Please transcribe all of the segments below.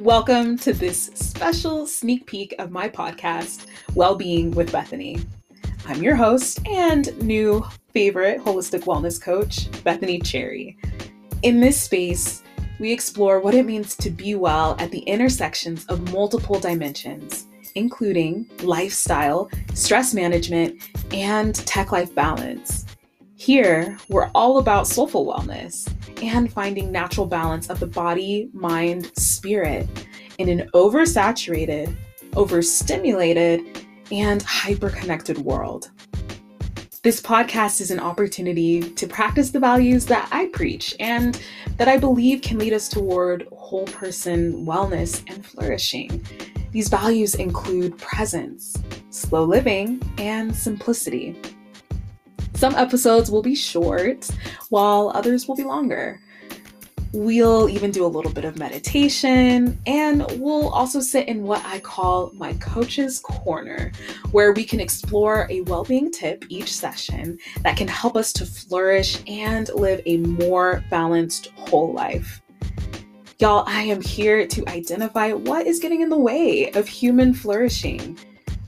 Welcome to this special sneak peek of my podcast, Wellbeing with Bethany. I'm your host and new favorite holistic wellness coach, Bethany Cherry. In this space, we explore what it means to be well at the intersections of multiple dimensions, including lifestyle, stress management, and tech life balance. Here, we're all about soulful wellness and finding natural balance of the body, mind, spirit in an oversaturated, overstimulated, and hyperconnected world. This podcast is an opportunity to practice the values that I preach and that I believe can lead us toward whole person wellness and flourishing. These values include presence, slow living, and simplicity. Some episodes will be short, while others will be longer. We'll even do a little bit of meditation, and we'll also sit in what I call my coach's corner, where we can explore a well being tip each session that can help us to flourish and live a more balanced whole life. Y'all, I am here to identify what is getting in the way of human flourishing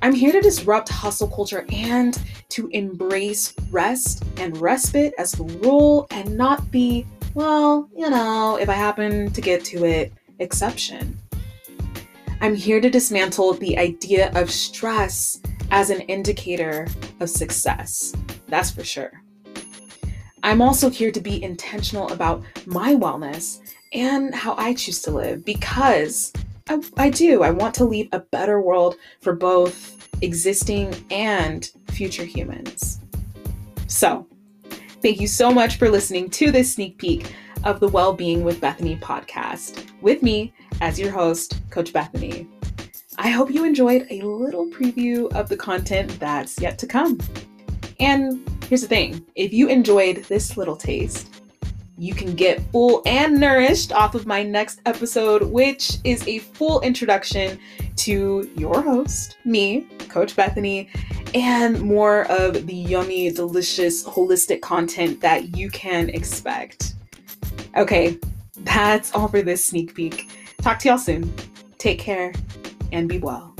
I'm here to disrupt hustle culture and to embrace rest and respite as the rule and not the, well, you know, if I happen to get to it, exception. I'm here to dismantle the idea of stress as an indicator of success. That's for sure. I'm also here to be intentional about my wellness and how I choose to live because I, I do. I want to leave a better world for both existing and future humans. So, thank you so much for listening to this sneak peek of the Wellbeing with Bethany podcast with me as your host, Coach Bethany. I hope you enjoyed a little preview of the content that's yet to come. And here's the thing if you enjoyed this little taste, you can get full and nourished off of my next episode, which is a full introduction to your host, me, Coach Bethany, and more of the yummy, delicious, holistic content that you can expect. Okay, that's all for this sneak peek. Talk to y'all soon. Take care and be well.